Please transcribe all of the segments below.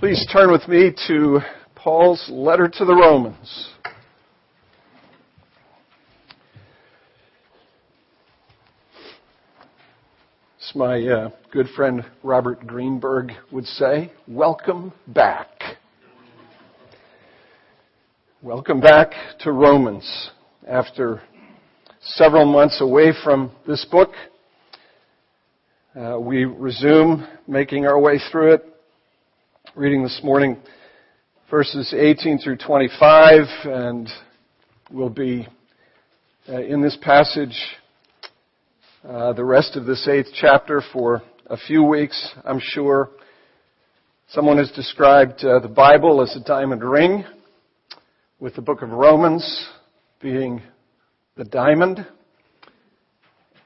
Please turn with me to Paul's letter to the Romans. As my uh, good friend Robert Greenberg would say, welcome back. Welcome back to Romans. After several months away from this book, uh, we resume making our way through it reading this morning verses 18 through 25, and we'll be uh, in this passage uh, the rest of this eighth chapter for a few weeks, I'm sure. Someone has described uh, the Bible as a diamond ring, with the book of Romans being the diamond,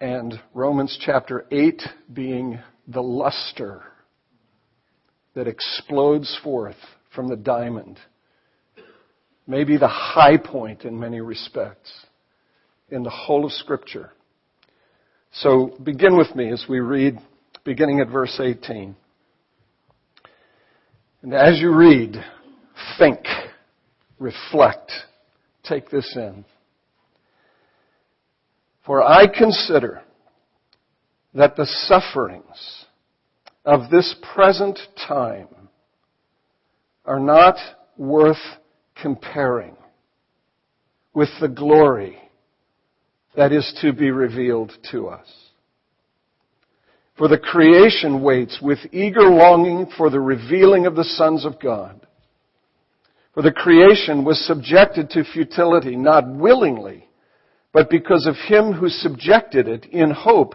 and Romans chapter 8 being the luster that explodes forth from the diamond. Maybe the high point in many respects in the whole of Scripture. So begin with me as we read, beginning at verse 18. And as you read, think, reflect, take this in. For I consider that the sufferings of this present time are not worth comparing with the glory that is to be revealed to us. For the creation waits with eager longing for the revealing of the sons of God. For the creation was subjected to futility, not willingly, but because of him who subjected it in hope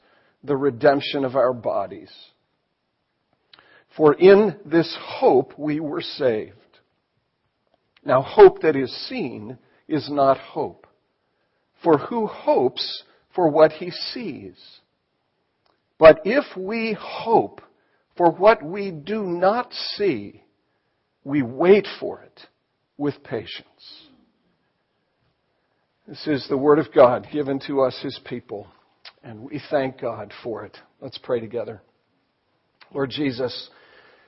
the redemption of our bodies. For in this hope we were saved. Now, hope that is seen is not hope. For who hopes for what he sees? But if we hope for what we do not see, we wait for it with patience. This is the Word of God given to us, His people. And we thank God for it. Let's pray together. Lord Jesus,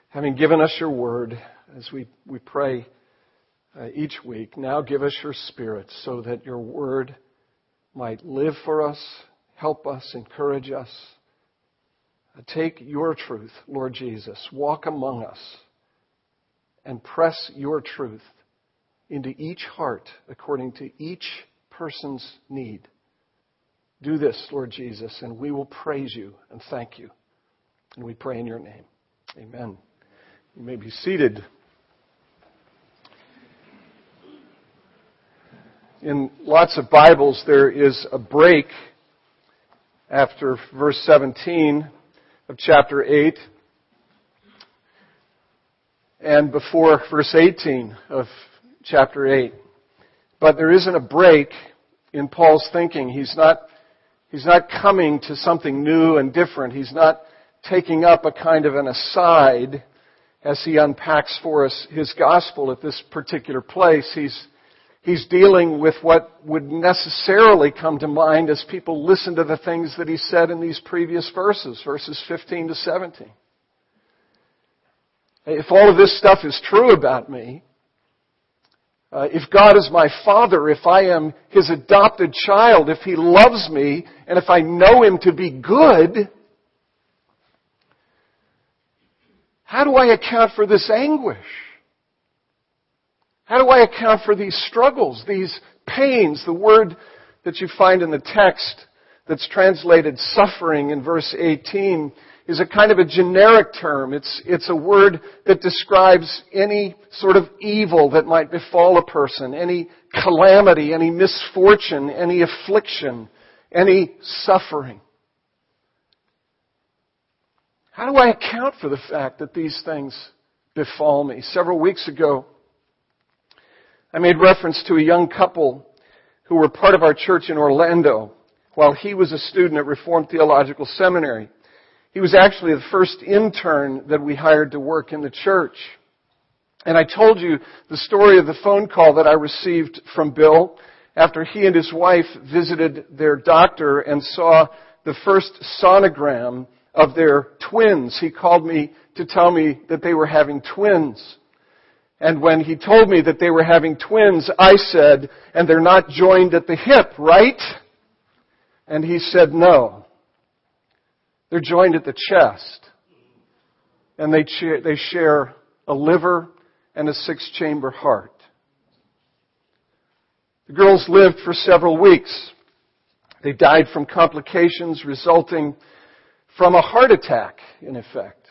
having given us your word as we, we pray uh, each week, now give us your spirit so that your word might live for us, help us, encourage us. Uh, take your truth, Lord Jesus, walk among us and press your truth into each heart according to each person's need. Do this, Lord Jesus, and we will praise you and thank you. And we pray in your name. Amen. You may be seated. In lots of Bibles, there is a break after verse 17 of chapter 8 and before verse 18 of chapter 8. But there isn't a break in Paul's thinking. He's not He's not coming to something new and different. He's not taking up a kind of an aside as he unpacks for us his gospel at this particular place. He's, he's dealing with what would necessarily come to mind as people listen to the things that he said in these previous verses, verses 15 to 17. If all of this stuff is true about me, uh, if God is my father, if I am his adopted child, if he loves me, and if I know him to be good, how do I account for this anguish? How do I account for these struggles, these pains? The word that you find in the text that's translated suffering in verse 18 is a kind of a generic term. It's, it's a word that describes any sort of evil that might befall a person, any calamity, any misfortune, any affliction, any suffering. How do I account for the fact that these things befall me. Several weeks ago, I made reference to a young couple who were part of our church in Orlando while he was a student at Reformed Theological Seminary. He was actually the first intern that we hired to work in the church. And I told you the story of the phone call that I received from Bill after he and his wife visited their doctor and saw the first sonogram of their twins. He called me to tell me that they were having twins. And when he told me that they were having twins, I said, and they're not joined at the hip, right? And he said, no. They're joined at the chest. And they, they share a liver and a six chamber heart. The girls lived for several weeks. They died from complications resulting from a heart attack, in effect.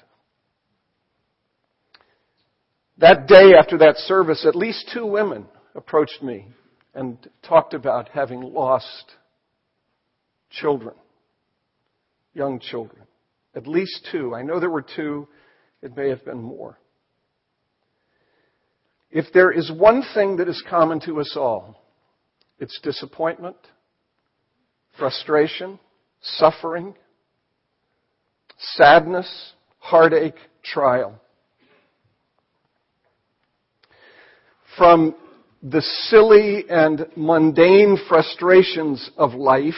That day after that service, at least two women approached me and talked about having lost children, young children. At least two. I know there were two. It may have been more. If there is one thing that is common to us all, it's disappointment, frustration, suffering, sadness, heartache, trial. From the silly and mundane frustrations of life,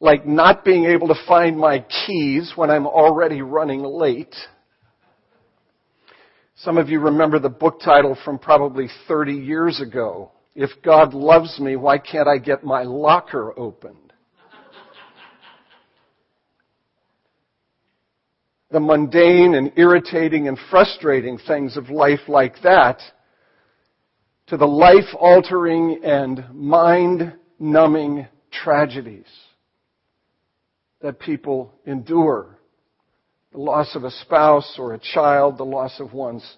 like not being able to find my keys when I'm already running late, some of you remember the book title from probably 30 years ago. If God loves me, why can't I get my locker opened? the mundane and irritating and frustrating things of life like that to the life altering and mind numbing tragedies that people endure the loss of a spouse or a child, the loss of one's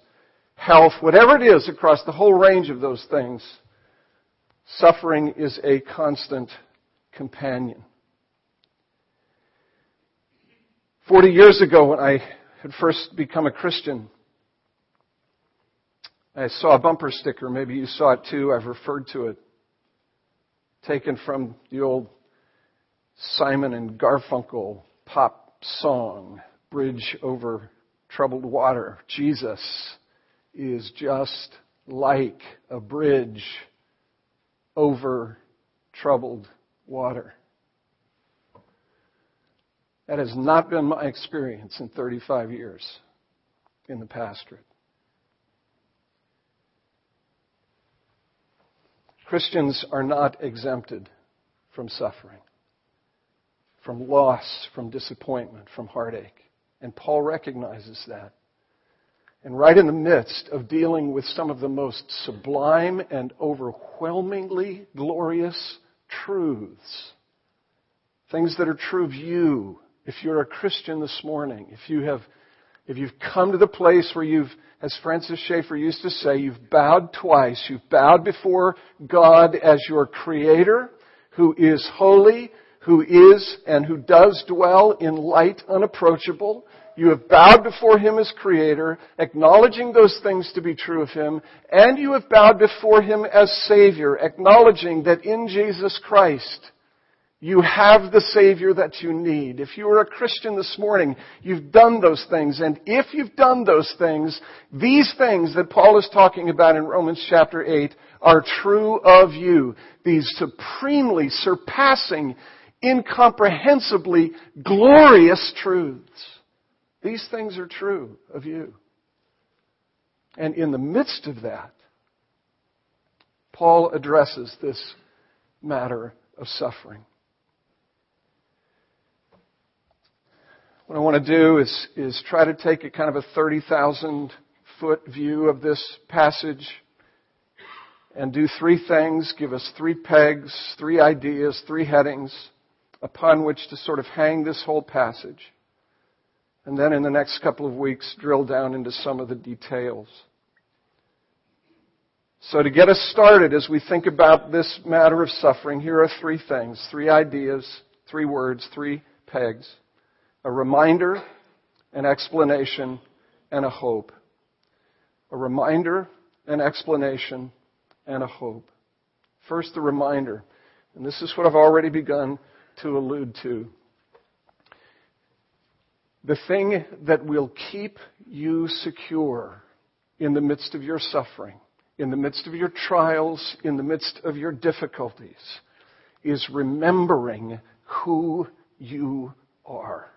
health, whatever it is across the whole range of those things, suffering is a constant companion. Forty years ago, when I had first become a Christian, I saw a bumper sticker. Maybe you saw it too. I've referred to it. Taken from the old Simon and Garfunkel pop song bridge over troubled water. Jesus is just like a bridge over troubled water. That has not been my experience in 35 years in the pastorate. Christians are not exempted from suffering, from loss, from disappointment, from heartache. And Paul recognizes that. And right in the midst of dealing with some of the most sublime and overwhelmingly glorious truths, things that are true of you, if you're a Christian this morning, if you have, if you've come to the place where you've, as Francis Schaeffer used to say, you've bowed twice, you've bowed before God as your creator, who is holy, who is and who does dwell in light unapproachable. You have bowed before Him as Creator, acknowledging those things to be true of Him, and you have bowed before Him as Savior, acknowledging that in Jesus Christ, you have the Savior that you need. If you are a Christian this morning, you've done those things. And if you've done those things, these things that Paul is talking about in Romans chapter 8 are true of you. These supremely surpassing incomprehensibly glorious truths. These things are true of you. And in the midst of that, Paul addresses this matter of suffering. What I want to do is, is try to take a kind of a 30,000 foot view of this passage and do three things, give us three pegs, three ideas, three headings upon which to sort of hang this whole passage. And then in the next couple of weeks, drill down into some of the details. So to get us started as we think about this matter of suffering, here are three things, three ideas, three words, three pegs. A reminder, an explanation, and a hope. a reminder, an explanation, and a hope. First, the reminder. And this is what I've already begun to allude to. The thing that will keep you secure in the midst of your suffering, in the midst of your trials, in the midst of your difficulties, is remembering who you are.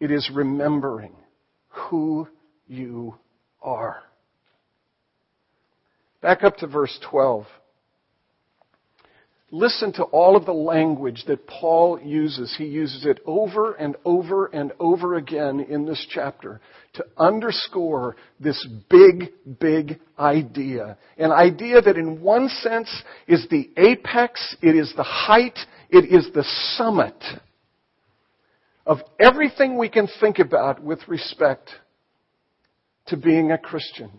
It is remembering who you are. Back up to verse 12. Listen to all of the language that Paul uses. He uses it over and over and over again in this chapter to underscore this big, big idea. An idea that in one sense is the apex, it is the height, it is the summit of everything we can think about with respect to being a Christian.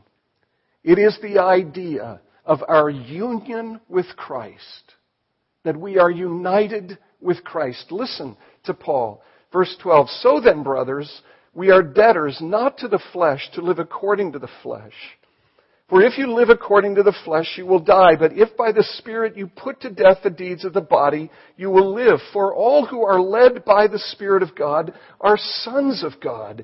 It is the idea of our union with Christ that we are united with Christ. Listen to Paul. Verse 12. So then, brothers, we are debtors not to the flesh to live according to the flesh. For if you live according to the flesh, you will die. But if by the Spirit you put to death the deeds of the body, you will live. For all who are led by the Spirit of God are sons of God.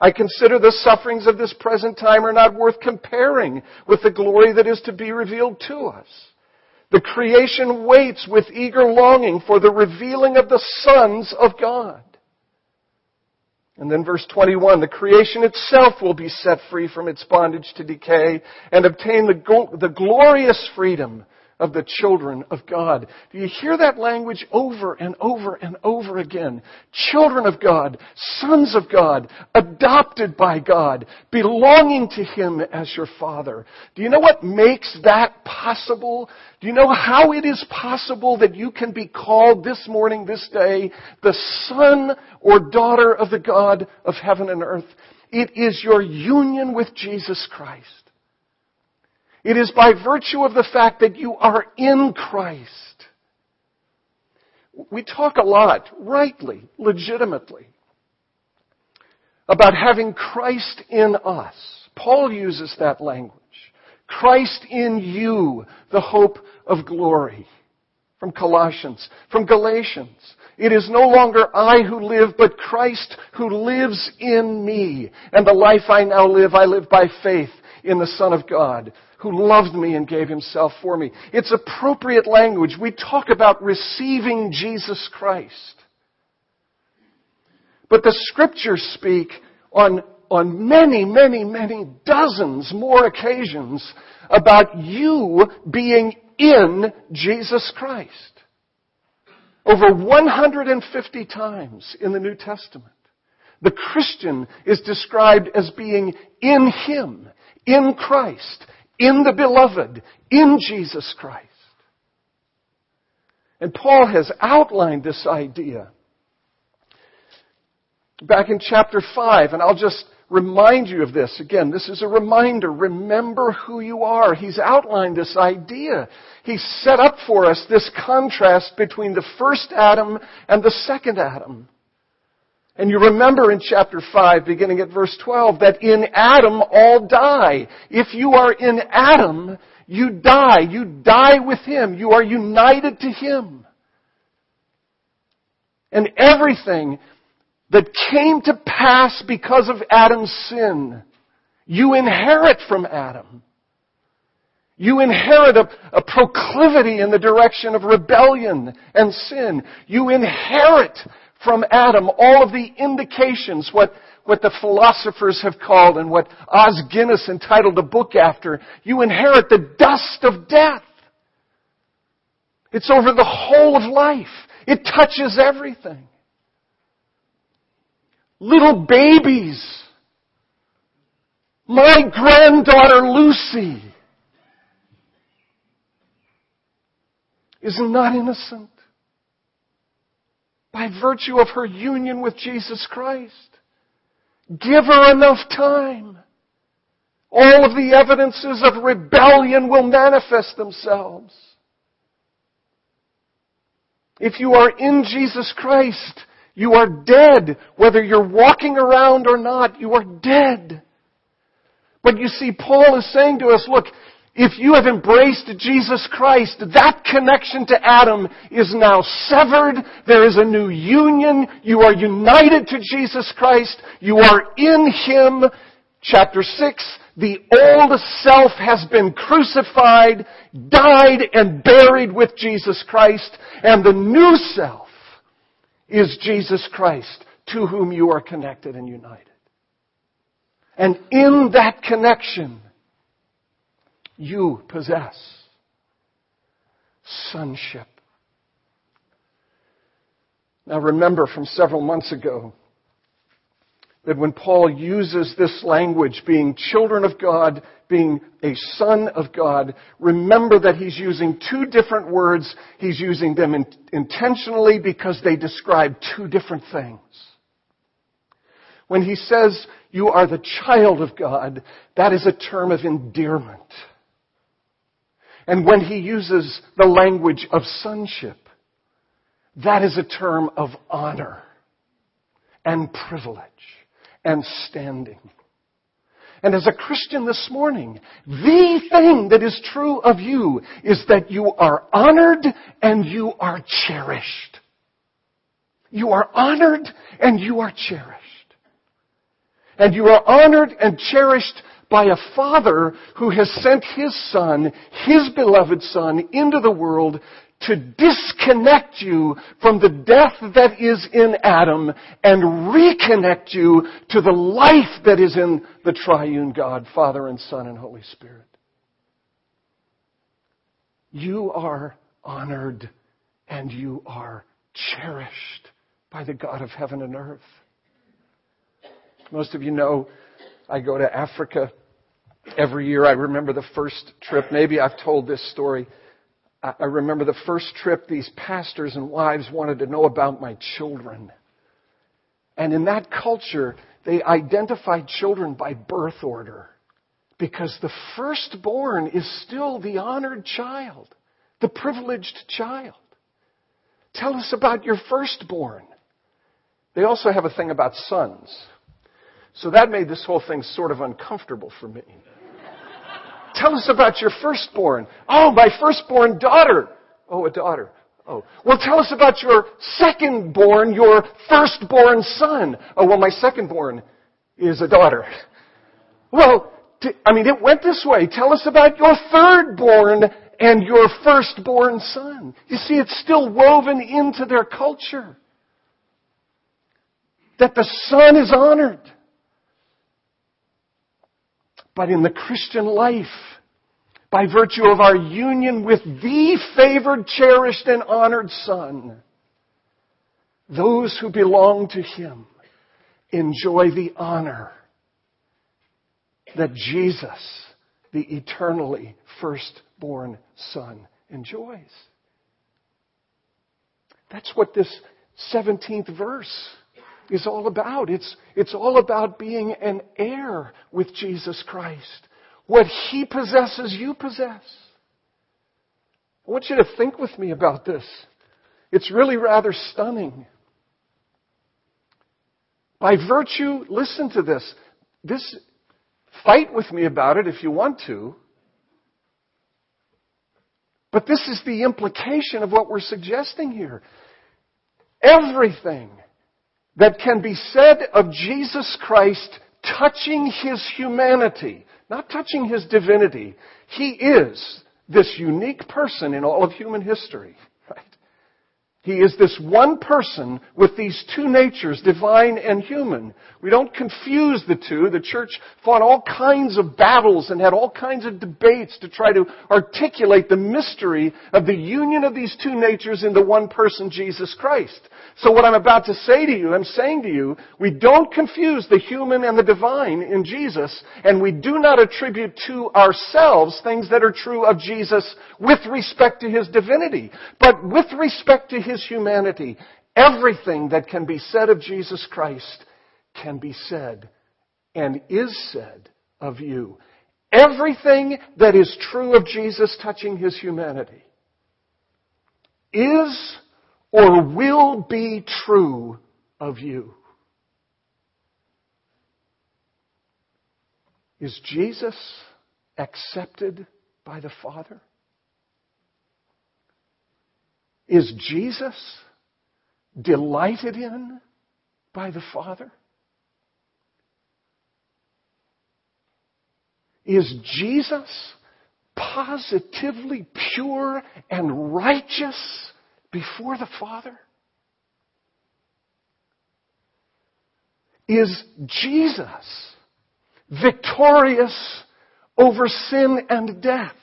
I consider the sufferings of this present time are not worth comparing with the glory that is to be revealed to us. The creation waits with eager longing for the revealing of the sons of God. And then verse 21, the creation itself will be set free from its bondage to decay and obtain the, the glorious freedom of the children of God. Do you hear that language over and over and over again? Children of God, sons of God, adopted by God, belonging to Him as your Father. Do you know what makes that possible? Do you know how it is possible that you can be called this morning, this day, the son or daughter of the God of heaven and earth? It is your union with Jesus Christ. It is by virtue of the fact that you are in Christ. We talk a lot, rightly, legitimately, about having Christ in us. Paul uses that language. Christ in you, the hope of glory. From Colossians, from Galatians. It is no longer I who live, but Christ who lives in me. And the life I now live, I live by faith in the Son of God who loved me and gave himself for me. It's appropriate language. We talk about receiving Jesus Christ. But the scriptures speak on, on many, many, many dozens more occasions about you being in Jesus Christ. Over 150 times in the New Testament. The Christian is described as being in Him, in Christ, in the beloved, in Jesus Christ. And Paul has outlined this idea back in chapter 5, and I'll just remind you of this. Again, this is a reminder. Remember who you are. He's outlined this idea. He's set up for us this contrast between the first Adam and the second Adam. And you remember in chapter 5, beginning at verse 12, that in Adam all die. If you are in Adam, you die. You die with Him. You are united to Him. And everything that came to pass because of Adam's sin, you inherit from Adam. You inherit a, a, proclivity in the direction of rebellion and sin. You inherit from Adam all of the indications, what, what the philosophers have called and what Os Guinness entitled a book after. You inherit the dust of death. It's over the whole of life. It touches everything. Little babies My granddaughter Lucy is not innocent by virtue of her union with Jesus Christ. Give her enough time. All of the evidences of rebellion will manifest themselves. If you are in Jesus Christ, you are dead. Whether you're walking around or not, you are dead. But you see, Paul is saying to us, look, if you have embraced Jesus Christ, that connection to Adam is now severed. There is a new union. You are united to Jesus Christ. You are in Him. Chapter 6, the old self has been crucified, died, and buried with Jesus Christ, and the new self is Jesus Christ, to whom you are connected and united. And in that connection, you possess sonship. Now remember from several months ago that when Paul uses this language, being children of God, being a son of God, remember that he's using two different words. He's using them in, intentionally because they describe two different things. When he says you are the child of God, that is a term of endearment. And when he uses the language of sonship, that is a term of honor and privilege and standing. And as a Christian this morning, the thing that is true of you is that you are honored and you are cherished. You are honored and you are cherished. And you are honored and cherished by a father who has sent his son, his beloved son, into the world to disconnect you from the death that is in Adam and reconnect you to the life that is in the triune God, Father and Son and Holy Spirit. You are honored and you are cherished by the God of heaven and earth. Most of you know I go to Africa every year. I remember the first trip. Maybe I've told this story. I remember the first trip these pastors and wives wanted to know about my children. And in that culture, they identified children by birth order. Because the firstborn is still the honored child, the privileged child. Tell us about your firstborn. They also have a thing about sons. So that made this whole thing sort of uncomfortable for me. Tell us about your firstborn. Oh, my firstborn daughter. Oh, a daughter. Oh. Well, tell us about your secondborn, your firstborn son. Oh, well, my secondborn is a daughter. Well, I mean, it went this way. Tell us about your thirdborn and your firstborn son. You see, it's still woven into their culture. That the son is honored. But in the Christian life, by virtue of our union with the favored, cherished, and honored Son, those who belong to Him enjoy the honor that Jesus, the eternally firstborn Son, enjoys. That's what this 17th verse is all about. It's, it's all about being an heir with Jesus Christ. What He possesses, you possess. I want you to think with me about this. It's really rather stunning. By virtue, listen to this. This, fight with me about it if you want to. But this is the implication of what we're suggesting here. Everything that can be said of Jesus Christ touching his humanity, not touching his divinity. He is this unique person in all of human history? He is this one person with these two natures, divine and human. We don't confuse the two. The church fought all kinds of battles and had all kinds of debates to try to articulate the mystery of the union of these two natures in the one person, Jesus Christ. So what I'm about to say to you, I'm saying to you, we don't confuse the human and the divine in Jesus, and we do not attribute to ourselves things that are true of Jesus with respect to His divinity. But with respect to His humanity, everything that can be said of Jesus Christ can be said and is said of you. Everything that is true of Jesus touching His humanity is or will be true of you? Is Jesus accepted by the Father? Is Jesus delighted in by the Father? Is Jesus positively pure and righteous before the Father? Is Jesus victorious over sin and death?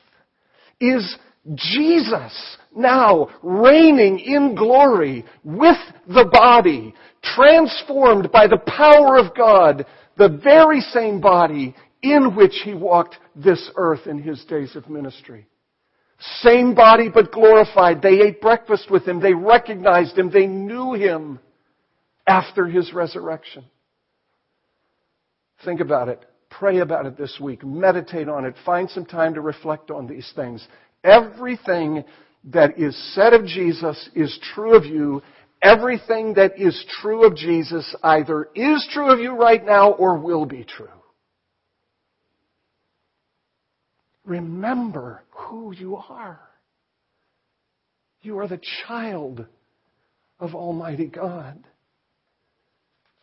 Is Jesus now reigning in glory with the body, transformed by the power of God, the very same body in which he walked this earth in his days of ministry? Same body but glorified. They ate breakfast with him. They recognized him. They knew him after his resurrection. Think about it. Pray about it this week. Meditate on it. Find some time to reflect on these things. Everything that is said of Jesus is true of you. Everything that is true of Jesus either is true of you right now or will be true. Remember who you are. You are the child of Almighty God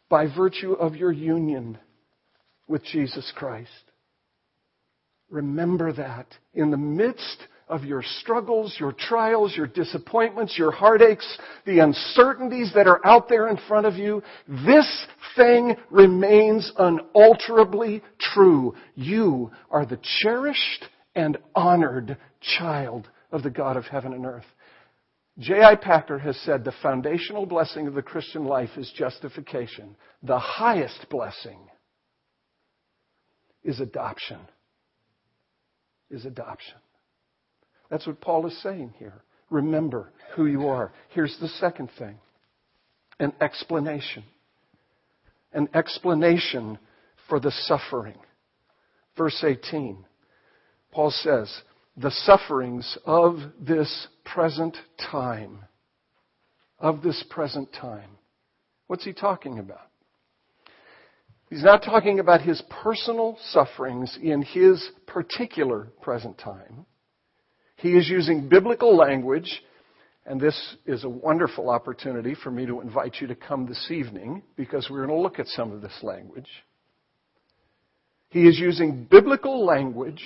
by virtue of your union with Jesus Christ. Remember that in the midst of your struggles, your trials, your disappointments, your heartaches, the uncertainties that are out there in front of you, this thing remains unalterably true. You are the cherished and honored child of the God of heaven and earth. J.I. Packer has said the foundational blessing of the Christian life is justification. The highest blessing is adoption. Is adoption. That's what Paul is saying here. Remember who you are. Here's the second thing an explanation. An explanation for the suffering. Verse 18. Paul says, the sufferings of this present time. Of this present time. What's he talking about? He's not talking about his personal sufferings in his particular present time. He is using biblical language, and this is a wonderful opportunity for me to invite you to come this evening because we're going to look at some of this language. He is using biblical language.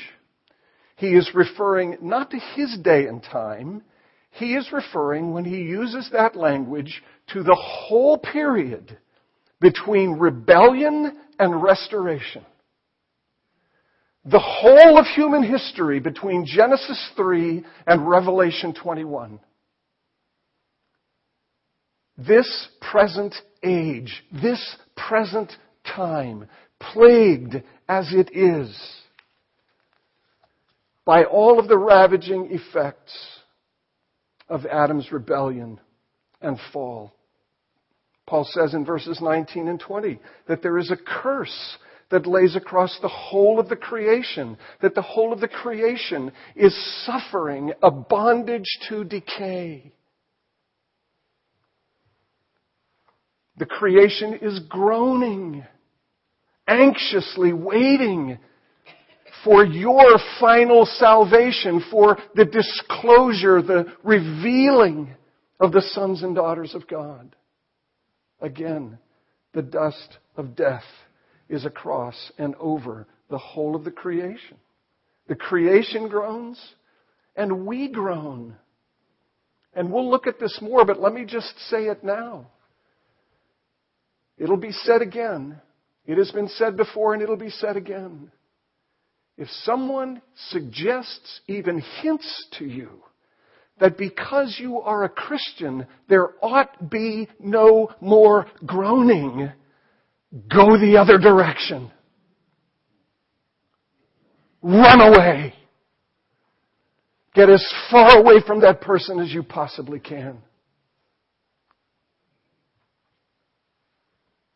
He is referring not to his day and time. He is referring, when he uses that language, to the whole period between rebellion and restoration. The whole of human history between Genesis 3 and Revelation 21. This present age, this present time, plagued as it is by all of the ravaging effects of Adam's rebellion and fall. Paul says in verses 19 and 20 that there is a curse that lays across the whole of the creation, that the whole of the creation is suffering a bondage to decay. The creation is groaning, anxiously waiting for your final salvation, for the disclosure, the revealing of the sons and daughters of God. Again, the dust of death is across and over the whole of the creation. The creation groans, and we groan. And we'll look at this more, but let me just say it now. It'll be said again. It has been said before and it'll be said again. If someone suggests, even hints to you, that because you are a Christian, there ought be no more groaning, go the other direction. Run away. Get as far away from that person as you possibly can.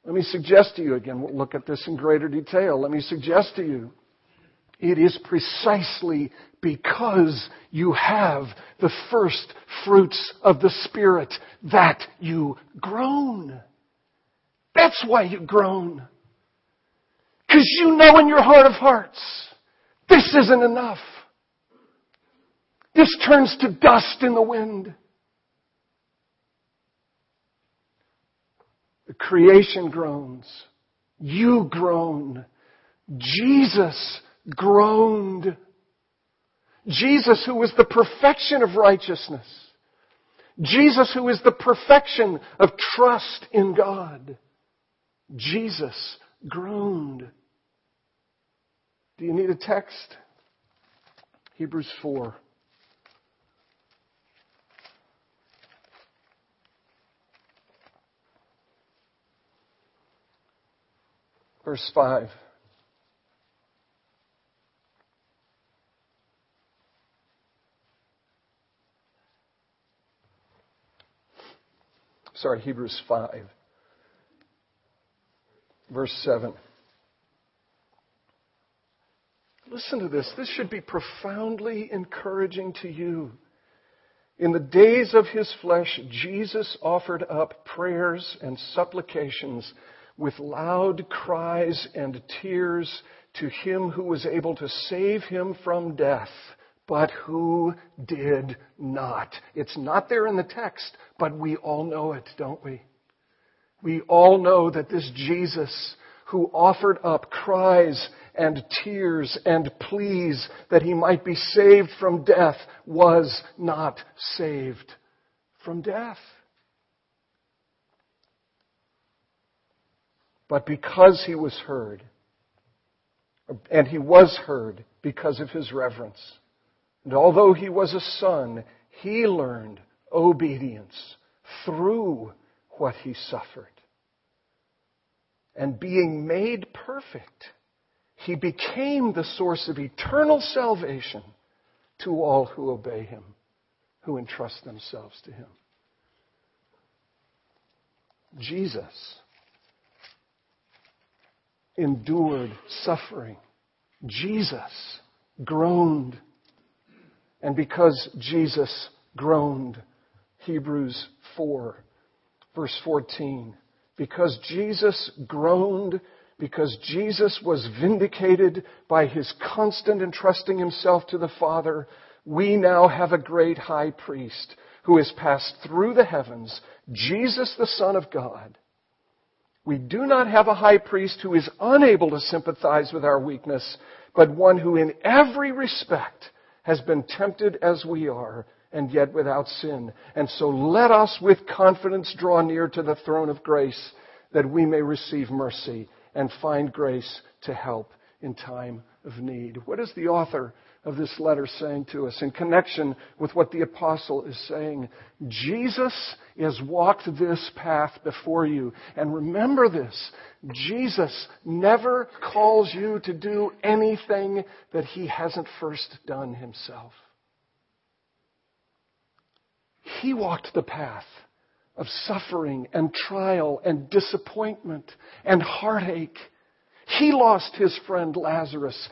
Let me suggest to you again, we'll look at this in greater detail. Let me suggest to you, it is precisely because you have the first fruits of the Spirit that you groan. That's why you groan. Because you know in your heart of hearts, this isn't enough. This turns to dust in the wind. The creation groans. You groan. Jesus groaned. Jesus, who is the perfection of righteousness. Jesus, who is the perfection of trust in God. Jesus groaned. Do you need a text? Hebrews 4. Verse 5. Sorry, Hebrews 5. Verse 7. Listen to this. This should be profoundly encouraging to you. In the days of his flesh, Jesus offered up prayers and supplications with loud cries and tears to him who was able to save him from death, but who did not. It's not there in the text, but we all know it, don't we? We all know that this Jesus who offered up cries and tears and pleas that he might be saved from death was not saved from death. But because he was heard, and he was heard because of his reverence, and although he was a son, he learned obedience through what he suffered. And being made perfect, he became the source of eternal salvation to all who obey him, who entrust themselves to him. Jesus endured suffering. Jesus groaned. And because Jesus groaned, Hebrews 4, verse 14, because Jesus groaned, because Jesus was vindicated by his constant entrusting himself to the Father, we now have a great high priest who has passed through the heavens, Jesus the Son of God. We do not have a high priest who is unable to sympathize with our weakness, but one who in every respect has been tempted as we are, and yet without sin. And so let us with confidence draw near to the throne of grace that we may receive mercy and find grace to help in time of need. What is the author of this letter saying to us in connection with what the apostle is saying. Jesus has walked this path before you. And remember this. Jesus never calls you to do anything that he hasn't first done himself. He walked the path of suffering and trial and disappointment and heartache he lost his friend Lazarus.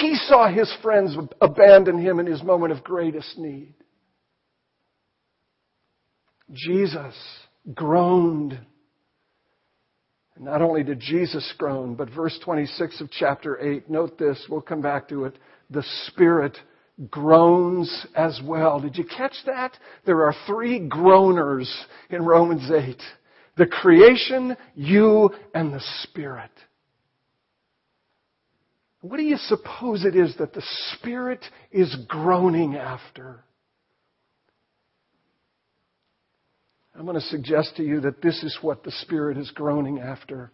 He saw his friends abandon him in his moment of greatest need. Jesus groaned. And not only did Jesus groan, but verse 26 of chapter 8, note this, we'll come back to it. The Spirit groans as well. Did you catch that? There are three groaners in Romans 8. The creation, you, and the Spirit. What do you suppose it is that the Spirit is groaning after? I'm going to suggest to you that this is what the Spirit is groaning after.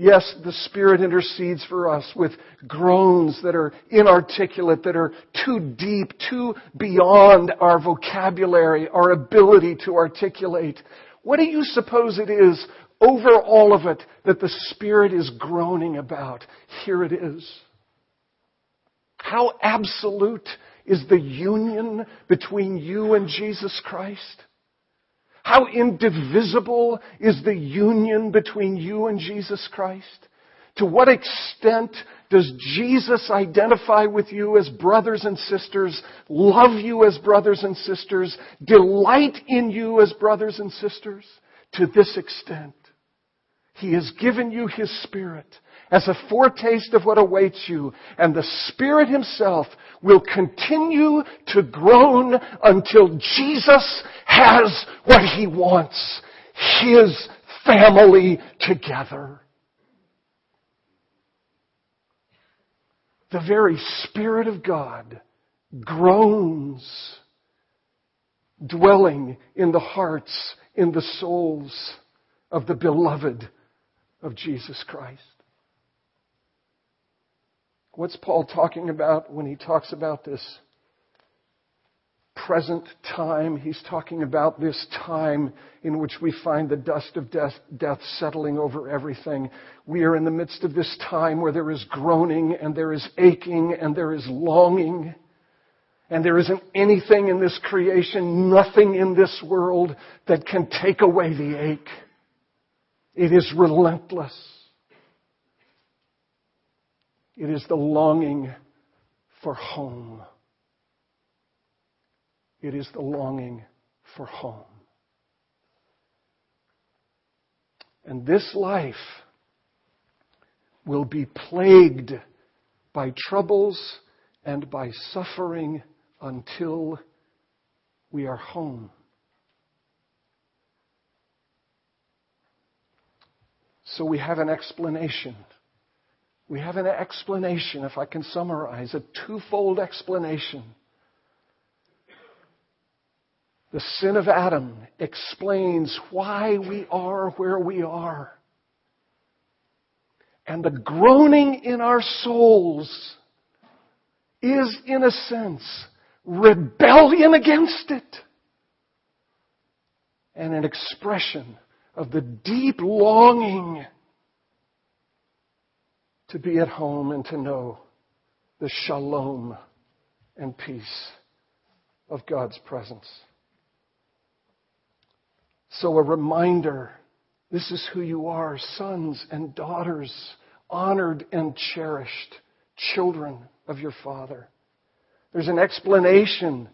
Yes, the Spirit intercedes for us with groans that are inarticulate, that are too deep, too beyond our vocabulary, our ability to articulate. What do you suppose it is over all of it that the Spirit is groaning about? Here it is. How absolute is the union between you and Jesus Christ? How indivisible is the union between you and Jesus Christ? To what extent does Jesus identify with you as brothers and sisters, love you as brothers and sisters, delight in you as brothers and sisters? To this extent. He has given you His Spirit as a foretaste of what awaits you. And the Spirit Himself will continue to groan until Jesus has what He wants. His family together. The very Spirit of God groans, dwelling in the hearts, in the souls of the beloved of Jesus Christ. What's Paul talking about when he talks about this present time? He's talking about this time in which we find the dust of death, death, settling over everything. We are in the midst of this time where there is groaning and there is aching and there is longing. And there isn't anything in this creation, nothing in this world that can take away the ache. It is relentless. It is the longing for home. It is the longing for home. And this life will be plagued by troubles and by suffering until we are home. So we have an explanation we have an explanation, if I can summarize, a twofold explanation. The sin of Adam explains why we are where we are. And the groaning in our souls is, in a sense, rebellion against it. And an expression of the deep longing to be at home and to know the shalom and peace of God's presence. So, a reminder this is who you are sons and daughters, honored and cherished, children of your Father. There's an explanation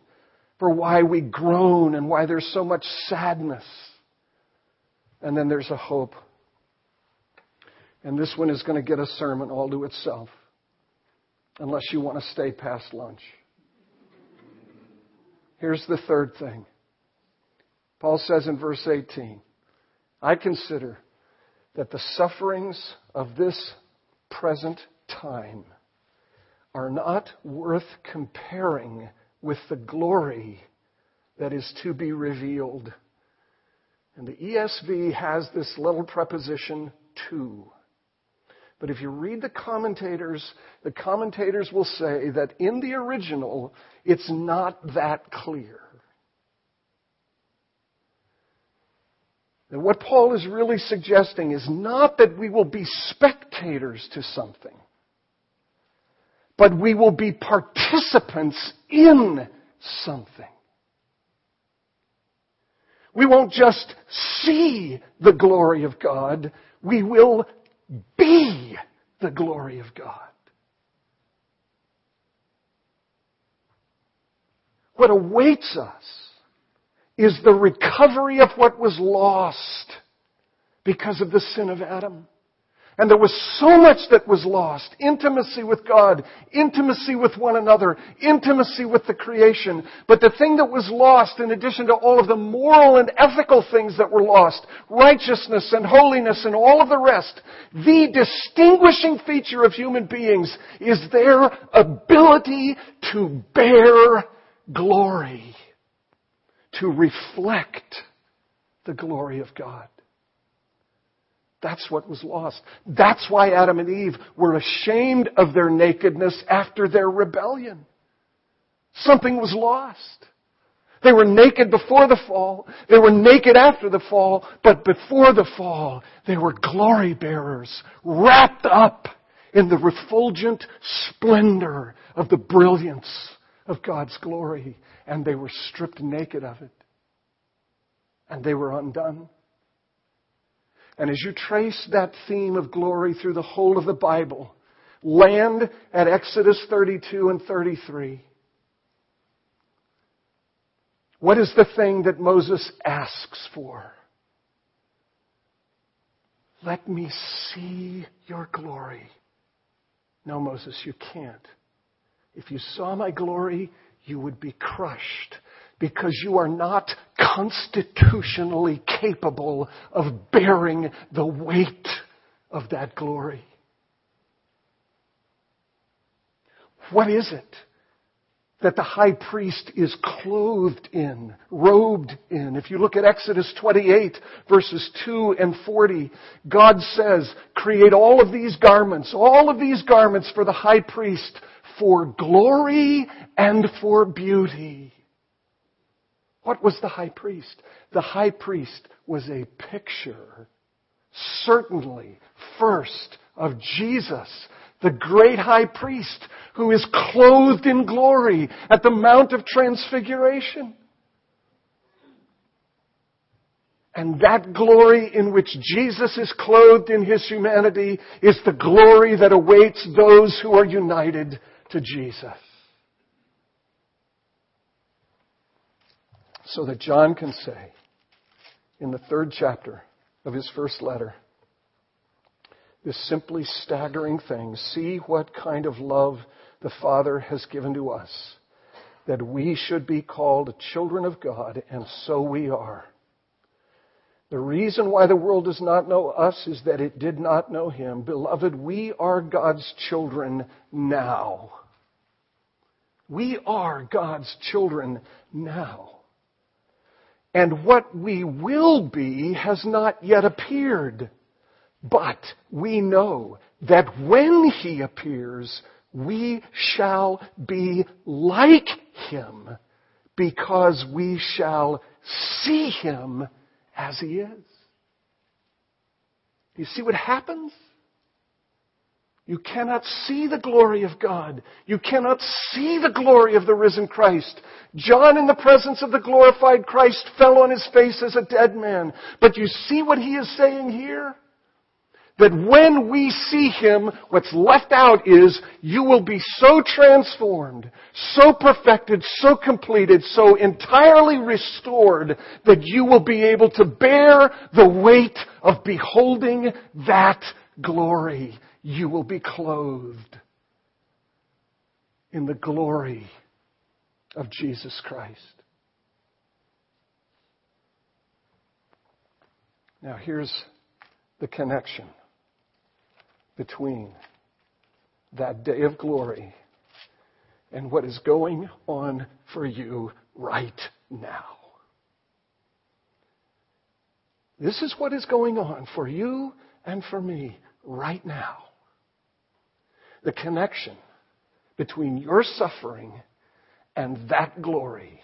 for why we groan and why there's so much sadness. And then there's a hope and this one is going to get a sermon all to itself, unless you want to stay past lunch. Here's the third thing. Paul says in verse 18, I consider that the sufferings of this present time are not worth comparing with the glory that is to be revealed. And the ESV has this little preposition to. But if you read the commentators, the commentators will say that in the original, it's not that clear. And what Paul is really suggesting is not that we will be spectators to something, but we will be participants in something. We won't just see the glory of God, we will be the glory of God. What awaits us is the recovery of what was lost because of the sin of Adam. And there was so much that was lost. Intimacy with God, intimacy with one another, intimacy with the creation. But the thing that was lost, in addition to all of the moral and ethical things that were lost, righteousness and holiness and all of the rest, the distinguishing feature of human beings is their ability to bear glory, to reflect the glory of God. That's what was lost. That's why Adam and Eve were ashamed of their nakedness after their rebellion. Something was lost. They were naked before the fall. They were naked after the fall. But before the fall, they were glory bearers, wrapped up in the refulgent splendor of the brilliance of God's glory. And they were stripped naked of it. And they were undone. And as you trace that theme of glory through the whole of the Bible, land at Exodus 32 and 33. What is the thing that Moses asks for? Let me see your glory. No, Moses, you can't. If you saw my glory, you would be crushed because you are not constitutionally capable of bearing the weight of that glory. What is it that the high priest is clothed in, robed in? If you look at Exodus 28 verses 2 and 40, God says, create all of these garments, all of these garments for the high priest for glory and for beauty. What was the high priest? The high priest was a picture, certainly, first, of Jesus, the great high priest who is clothed in glory at the Mount of Transfiguration. And that glory in which Jesus is clothed in his humanity is the glory that awaits those who are united to Jesus. So that John can say in the third chapter of his first letter this simply staggering thing see what kind of love the Father has given to us, that we should be called children of God, and so we are. The reason why the world does not know us is that it did not know Him. Beloved, we are God's children now. We are God's children now. And what we will be has not yet appeared. But we know that when He appears, we shall be like Him because we shall see Him as He is. You see what happens? You cannot see the glory of God. You cannot see the glory of the risen Christ. John, in the presence of the glorified Christ, fell on his face as a dead man. But you see what he is saying here? That when we see him, what's left out is you will be so transformed, so perfected, so completed, so entirely restored that you will be able to bear the weight of beholding that glory you will be clothed in the glory of Jesus Christ. Now, here's the connection between that day of glory and what is going on for you right now. This is what is going on for you and for me right now the connection between your suffering and that glory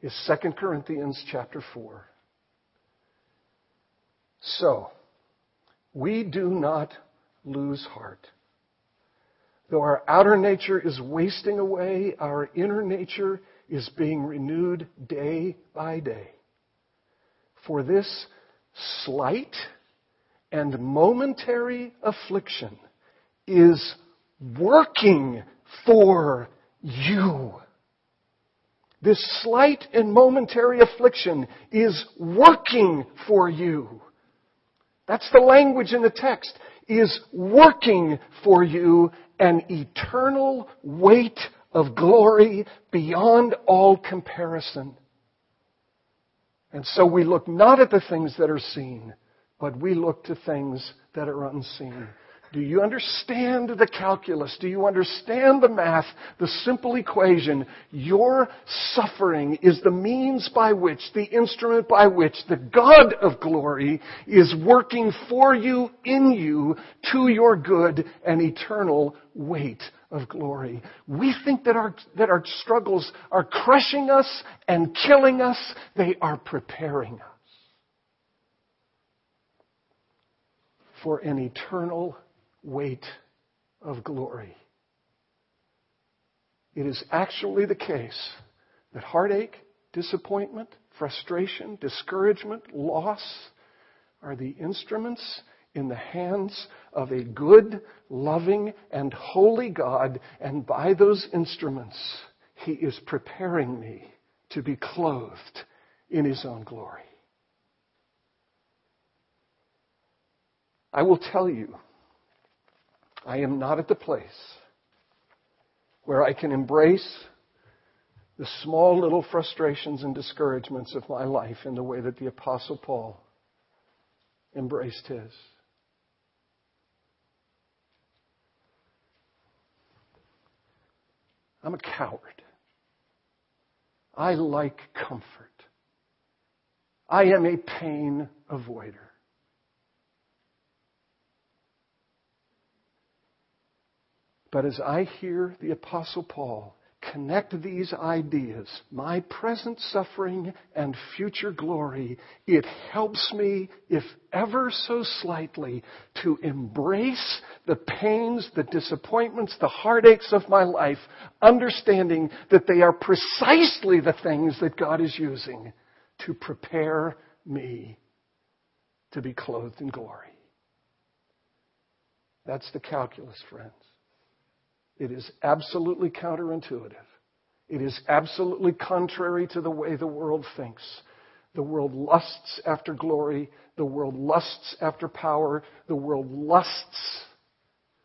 is 2 Corinthians chapter 4. So, we do not lose heart. Though our outer nature is wasting away, our inner nature is being renewed day by day. For this slight and momentary affliction is working for you. This slight and momentary affliction is working for you. That's the language in the text. Is working for you an eternal weight of glory beyond all comparison. And so we look not at the things that are seen, but we look to things that are unseen. Do you understand the calculus? Do you understand the math, the simple equation? Your suffering is the means by which, the instrument by which the God of glory is working for you, in you, to your good and eternal weight of glory. We think that our, that our struggles are crushing us and killing us. They are preparing us for an eternal weight of glory. It is actually the case that heartache, disappointment, frustration, discouragement, loss are the instruments in the hands of a good, loving, and holy God, and by those instruments, He is preparing me to be clothed in His own glory. I will tell you I am not at the place where I can embrace the small little frustrations and discouragements of my life in the way that the Apostle Paul embraced his. I'm a coward. I like comfort. I am a pain avoider. But as I hear the Apostle Paul connect these ideas, my present suffering and future glory, it helps me, if ever so slightly, to embrace the pains, the disappointments, the heartaches of my life, understanding that they are precisely the things that God is using to prepare me to be clothed in glory. That's the calculus, friends. It is absolutely counterintuitive. It is absolutely contrary to the way the world thinks. The world lusts after glory. The world lusts after power. The world lusts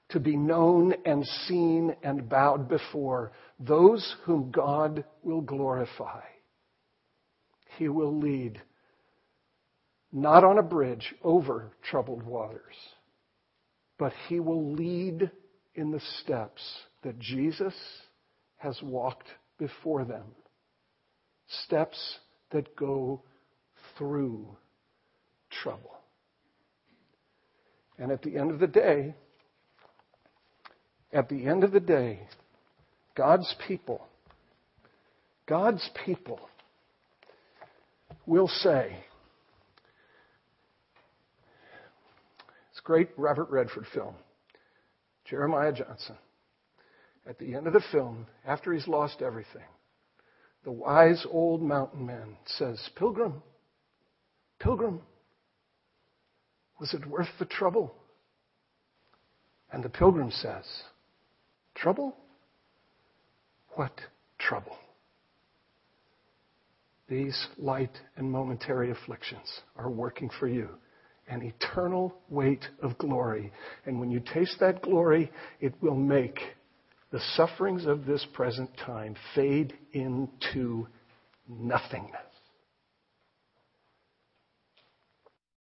to be known and seen and bowed before those whom God will glorify. He will lead not on a bridge over troubled waters, but He will lead in the steps that Jesus has walked before them. Steps that go through trouble. And at the end of the day, at the end of the day, God's people, God's people will say, it's great Robert Redford film. Jeremiah Johnson. At the end of the film, after he's lost everything, the wise old mountain man says, Pilgrim, Pilgrim, was it worth the trouble? And the pilgrim says, Trouble? What trouble? These light and momentary afflictions are working for you an eternal weight of glory. And when you taste that glory, it will make the sufferings of this present time fade into nothingness.